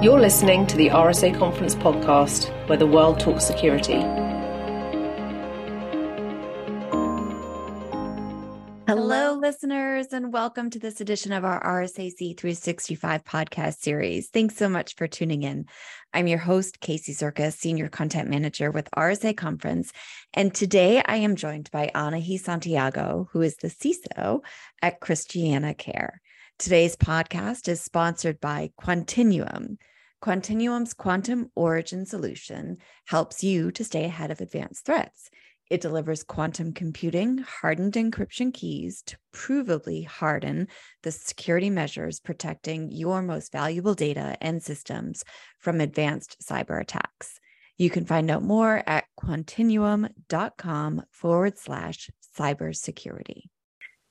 You're listening to the RSA Conference podcast, where the world talks security. Hello, listeners, and welcome to this edition of our RSAC 365 podcast series. Thanks so much for tuning in. I'm your host, Kacy Zurkus, Senior Content Manager with RSA Conference. And today I am joined by Anahi Santiago, who is the CISO at ChristianaCare. Today's podcast is sponsored by Quantinuum. Quantinuum's quantum origin solution helps you to stay ahead of advanced threats. It delivers quantum computing hardened encryption keys to provably harden the security measures protecting your most valuable data and systems from advanced cyber attacks. You can find out more at quantinuum.com forward slash cybersecurity.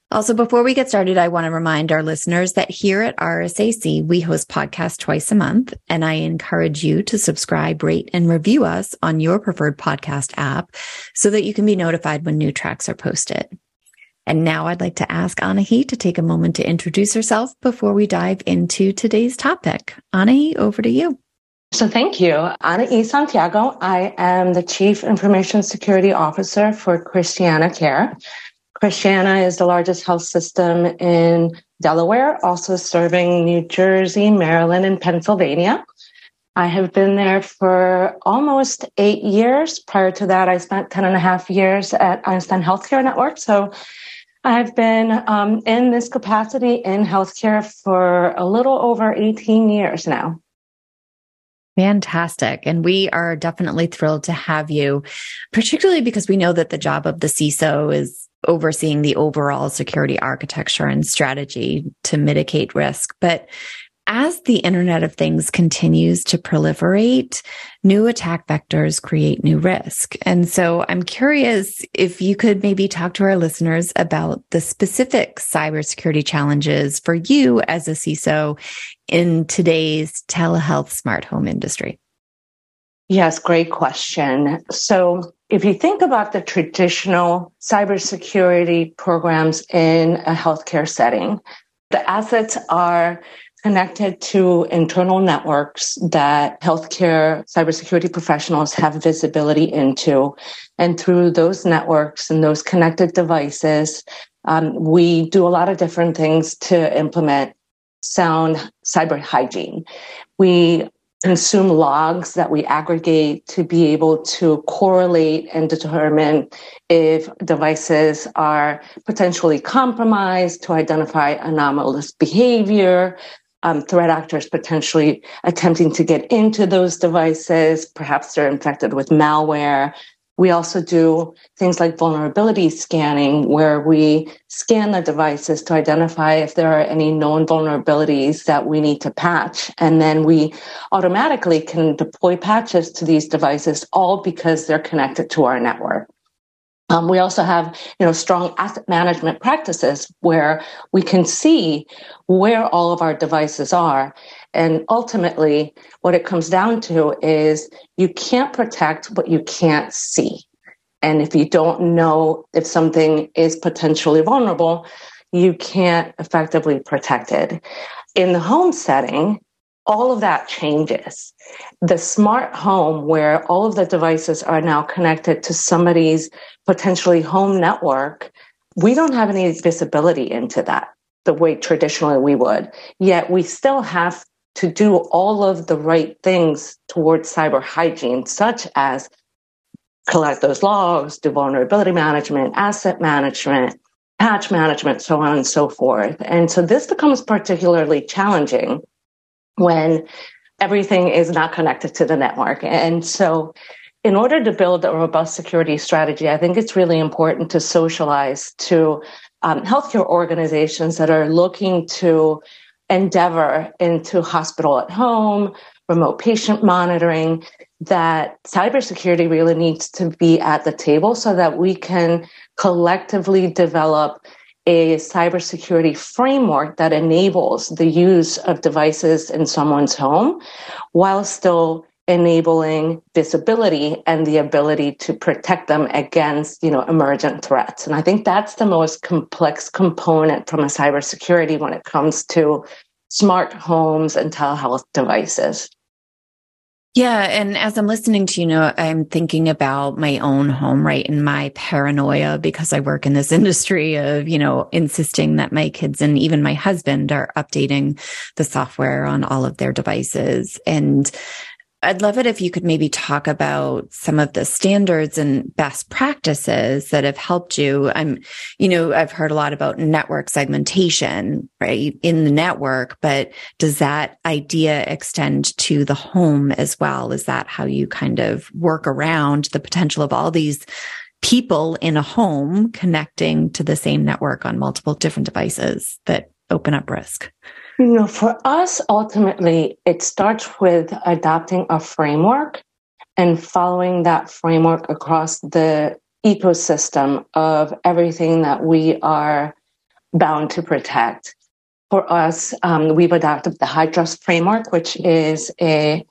Also, before we get started, I want to remind our listeners that here at RSAC, we host podcasts twice a month, and I encourage you to subscribe, rate, and review us on your preferred podcast app so that you can be notified when new tracks are posted. And now I'd like to ask Anahi to take a moment to introduce herself before we dive into today's topic. Anahi, over to you. So thank you. Anahi Santiago. I am the Chief Information Security Officer for ChristianaCare. Christiana is the largest health system in Delaware, also serving New Jersey, Maryland, and Pennsylvania. I have been there for almost eight years. Prior to that, I spent 10 and a half years at Einstein Healthcare Network. So I've been um, in this capacity in healthcare for a little over 18 years now. Fantastic. And we are definitely thrilled to have you, particularly because we know that the job of the CISO is overseeing the overall security architecture and strategy to mitigate risk. But as the Internet of Things continues to proliferate, new attack vectors create new risk. And so I'm curious if you could maybe talk to our listeners about the specific cybersecurity challenges for you as a CISO in today's telehealth smart home industry. Yes, great question. So if you think about the traditional cybersecurity programs in a healthcare setting, the assets are connected to internal networks that healthcare cybersecurity professionals have visibility into. And through those networks and those connected devices, um, we do a lot of different things to implement sound cyber hygiene. We consume logs that we aggregate to be able to correlate and determine if devices are potentially compromised to identify anomalous behavior, um, threat actors potentially attempting to get into those devices. Perhaps they're infected with malware. We also do things like vulnerability scanning, where we scan the devices to identify if there are any known vulnerabilities that we need to patch. And then we automatically can deploy patches to these devices, all because they're connected to our network. Um, we also have, you know, strong asset management practices where we can see where all of our devices are. And ultimately, what it comes down to is you can't protect what you can't see. And if you don't know if something is potentially vulnerable, you can't effectively protect it. In the home setting, all of that changes. The smart home, where all of the devices are now connected to somebody's potentially home network, we don't have any visibility into that the way traditionally we would. Yet we still have to do all of the right things towards cyber hygiene, such as collect those logs, do vulnerability management, asset management, patch management, so on and so forth. And so this becomes particularly challenging when everything is not connected to the network. And so in order to build a robust security strategy, I think it's really important to socialize to um, healthcare organizations that are looking to endeavor into hospital at home, remote patient monitoring, that cybersecurity really needs to be at the table so that we can collectively develop a cybersecurity framework that enables the use of devices in someone's home while still enabling visibility and the ability to protect them against you know emergent threats and i think that's the most complex component from a cybersecurity when it comes to smart homes and telehealth devices Yeah. And as I'm listening to you know, I'm thinking about my own home, right? And my paranoia because I work in this industry of, you know, insisting that my kids and even my husband are updating the software on all of their devices. And I'd love it if you could maybe talk about some of the standards and best practices that have helped you. I'm, you know, I've heard a lot about network segmentation, right, in the network, but does that idea extend to the home as well? Is that how you kind of work around the potential of all these people in a home connecting to the same network on multiple different devices that open up risk? You know, for us, ultimately, it starts with adopting a framework and following that framework across the ecosystem of everything that we are bound to protect. For us, um, we've adopted the HITRUST framework, which is a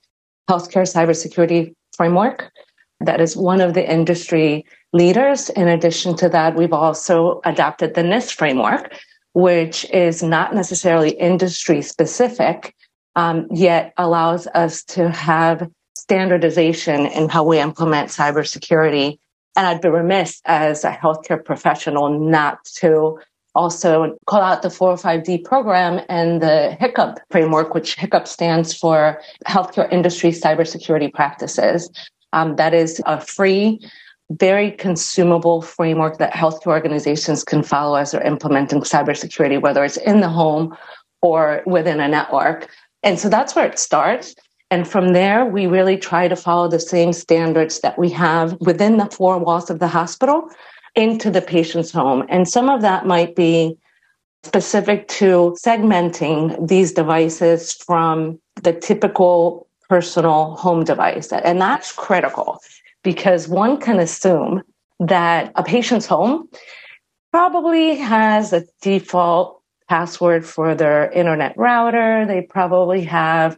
healthcare cybersecurity framework that is one of the industry leaders. In addition to that, we've also adopted the NIST framework, which is not necessarily industry specific, um, yet allows us to have standardization in how we implement cybersecurity. And I'd be remiss as a healthcare professional not to also call out the 405D program and the HICP framework, which HICP stands for Healthcare Industry Cybersecurity Practices. Um, that is a free very consumable framework that healthcare organizations can follow as they're implementing cybersecurity, whether it's in the home or within a network. And so that's where it starts. And from there, we really try to follow the same standards that we have within the four walls of the hospital into the patient's home. And some of that might be specific to segmenting these devices from the typical personal home device. And that's critical because one can assume that a patient's home probably has a default password for their internet router. They probably have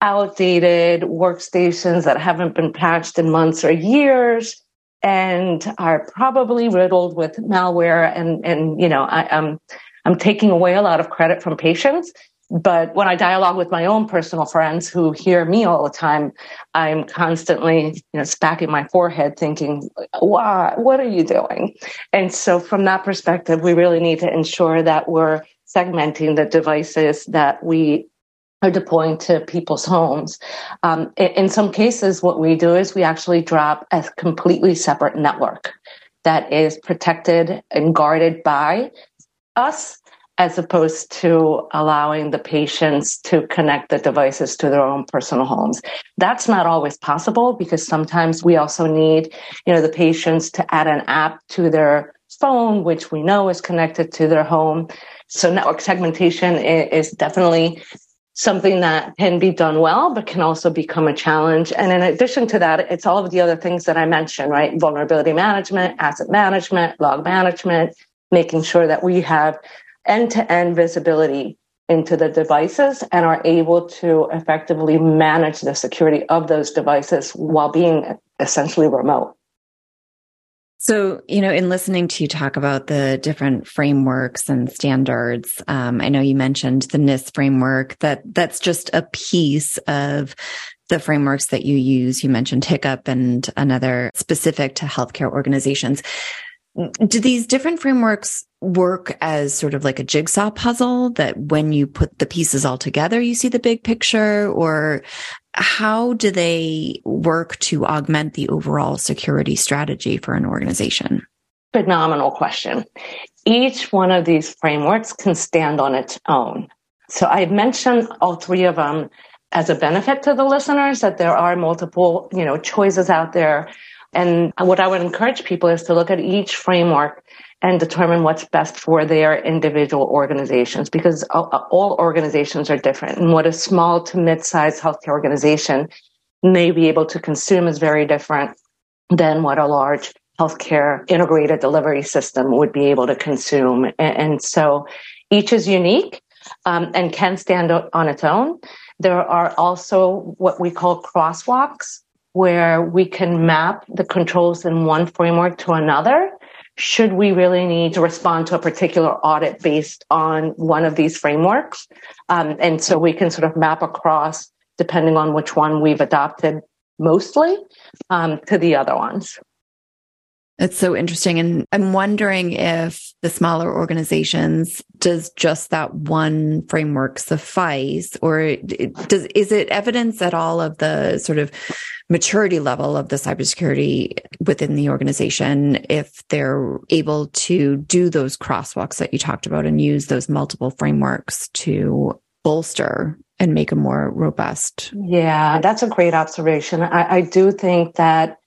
outdated workstations that haven't been patched in months or years and are probably riddled with malware and and you know I, am I'm, I'm taking away a lot of credit from patients but when I dialogue with my own personal friends who hear me all the time, I'm constantly, you know, smacking my forehead thinking, why, what are you doing? And so from that perspective, we really need to ensure that we're segmenting the devices that we are deploying to people's homes. Um, in, in some cases, what we do is we actually drop a completely separate network that is protected and guarded by us as opposed to allowing the patients to connect the devices to their own personal homes. That's not always possible because sometimes we also need, you know, the patients to add an app to their phone, which we know is connected to their home. So network segmentation is definitely something that can be done well, but can also become a challenge. And in addition to that, it's all of the other things that I mentioned, right? Vulnerability management, asset management, log management, making sure that we have end to end visibility into the devices and are able to effectively manage the security of those devices while being essentially remote. So, you know, in listening to you talk about the different frameworks and standards, um, I know you mentioned the NIST framework. That that's just a piece of the frameworks that you use. You mentioned HICP and another specific to healthcare organizations do these different frameworks work as sort of like a jigsaw puzzle that when you put the pieces all together, you see the big picture? Or how do they work to augment the overall security strategy for an organization? Phenomenal question. Each one of these frameworks can stand on its own. So I've mentioned all three of them as a benefit to the listeners that there are multiple, you know, choices out there and what I would encourage people is to look at each framework and determine what's best for their individual organizations because all organizations are different. And what a small to mid-sized healthcare organization may be able to consume is very different than what a large healthcare integrated delivery system would be able to consume. And, so each is unique um, and can stand on its own. There are also what we call crosswalks where we can map the controls in one framework to another should we really need to respond to a particular audit based on one of these frameworks. Um, and so we can sort of map across depending on which one we've adopted mostly, um, to the other ones. It's so interesting. And I'm wondering if the smaller organizations, does just that one framework suffice? Or does, is it evidence at all of the sort of maturity level of the cybersecurity within the organization if they're able to do those crosswalks that you talked about and use those multiple frameworks to bolster and make a more robust? Yeah, that's a great observation. I, I do think that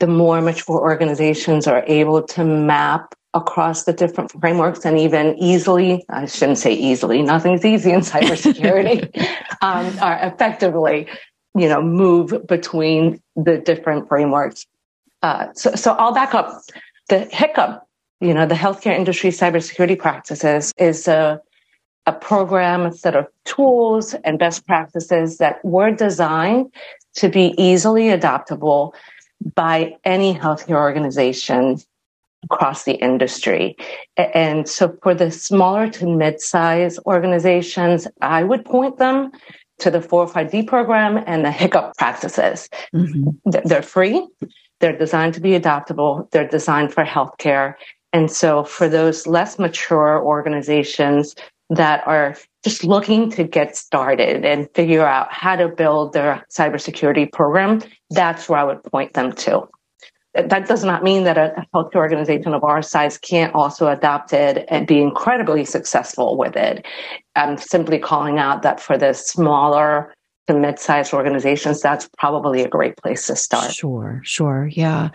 the more mature organizations are able to map across the different frameworks and even easily, I shouldn't say easily, nothing's easy in cybersecurity, um, are effectively, you know, move between the different frameworks. Uh, so, so I'll back up. The HICP, you know, the healthcare industry cybersecurity practices is a, a program, a set of tools and best practices that were designed to be easily adoptable by any healthcare organization across the industry. And so for the smaller to mid-size organizations, I would point them to the 405D program and the HICP practices. Mm-hmm. They're free. They're designed to be adaptable. They're designed for healthcare. And so for those less mature organizations that are just looking to get started and figure out how to build their cybersecurity program, that's where I would point them to. That does not mean that a healthcare organization of our size can't also adopt it and be incredibly successful with it. I'm simply calling out that for the smaller to mid-sized organizations, that's probably a great place to start. Sure, sure. Yeah.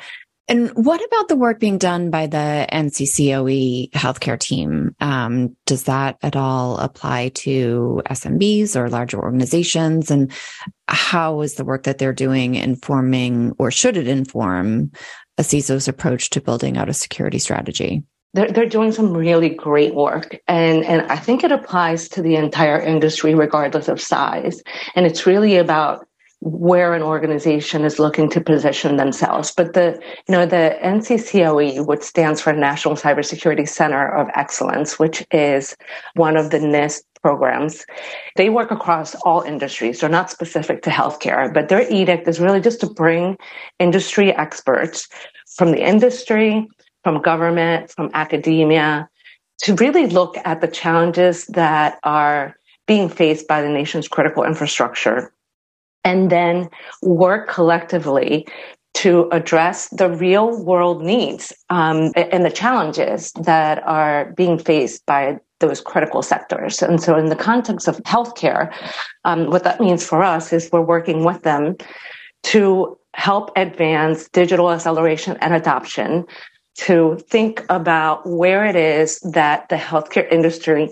And what about the work being done by the NCCOE healthcare team? Um, does that at all apply to SMBs or larger organizations? And how is the work that they're doing informing, or should it inform, a CISO's approach to building out a security strategy? They're, they're doing some really great work. And, and I think it applies to the entire industry, regardless of size. And it's really about where an organization is looking to position themselves. But the, you know, the NCCOE, which stands for National Cybersecurity Center of Excellence, which is one of the NIST programs, they work across all industries. They're not specific to healthcare, but their edict is really just to bring industry experts from the industry, from government, from academia, to really look at the challenges that are being faced by the nation's critical infrastructure and then work collectively to address the real world needs um, and the challenges that are being faced by those critical sectors. And so, in the context of healthcare, um, what that means for us is we're working with them to help advance digital acceleration and adoption, to think about where it is that the healthcare industry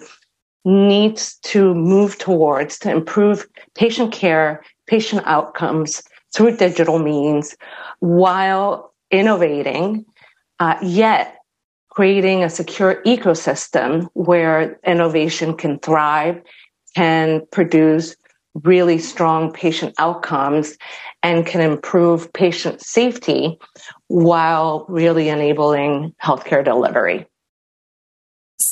needs to move towards to improve patient care patient outcomes through digital means while innovating, uh, yet creating a secure ecosystem where innovation can thrive, can produce really strong patient outcomes and can improve patient safety while really enabling healthcare delivery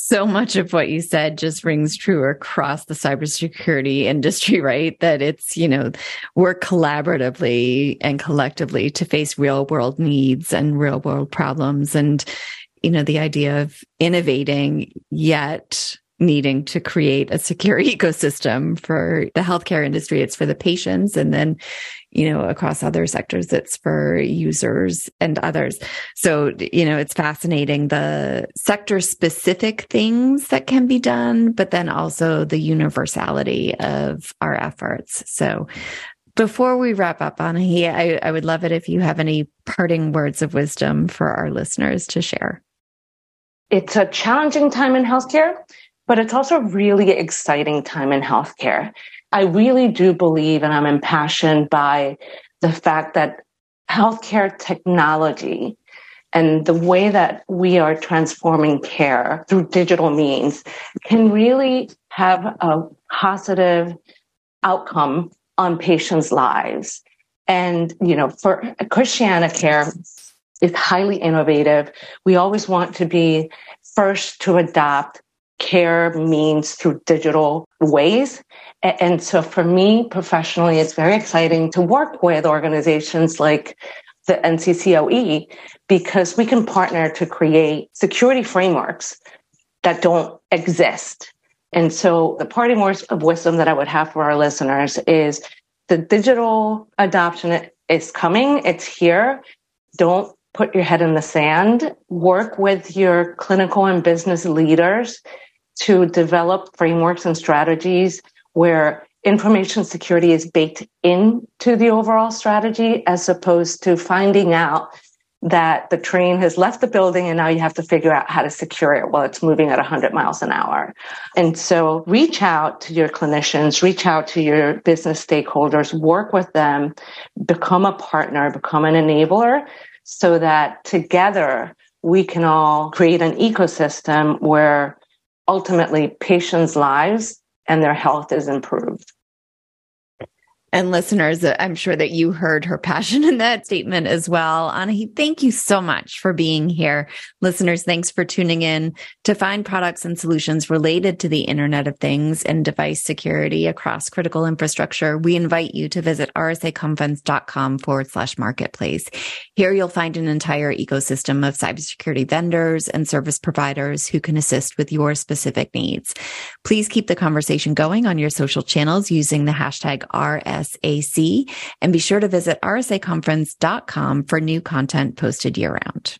so much of what you said just rings true across the cybersecurity industry, right? That it's, you know, work collaboratively and collectively to face real world needs and real world problems. And, you know, the idea of innovating yet needing to create a secure ecosystem for the healthcare industry. It's for the patients. And then, you know, across other sectors, it's for users and others. So, you know, it's fascinating the sector specific things that can be done, but then also the universality of our efforts. So, before we wrap up, Anahi, I, I would love it if you have any parting words of wisdom for our listeners to share. It's a challenging time in healthcare but it's also a really exciting time in healthcare. I really do believe and I'm impassioned by the fact that healthcare technology and the way that we are transforming care through digital means can really have a positive outcome on patients' lives. And, you know, for ChristianaCare is highly innovative. We always want to be first to adopt care means through digital ways. And so for me professionally, it's very exciting to work with organizations like the NCCOE because we can partner to create security frameworks that don't exist. And so the parting words of wisdom that I would have for our listeners is the digital adoption is coming. It's here. Don't put your head in the sand. Work with your clinical and business leaders to develop frameworks and strategies where information security is baked into the overall strategy as opposed to finding out that the train has left the building and now you have to figure out how to secure it while it's moving at 100 miles an hour. And so reach out to your clinicians, reach out to your business stakeholders, work with them, become a partner, become an enabler so that together we can all create an ecosystem where ultimately patients' lives and their health is improved. And listeners, uh, I'm sure that you heard her passion in that statement as well. Anahi, thank you so much for being here. Listeners, thanks for tuning in to find products and solutions related to the Internet of Things and device security across critical infrastructure. We invite you to visit rsaconference.com forward slash marketplace. Here you'll find an entire ecosystem of cybersecurity vendors and service providers who can assist with your specific needs. Please keep the conversation going on your social channels using the hashtag RS RSAC. And be sure to visit rsaconference.com for new content posted year round.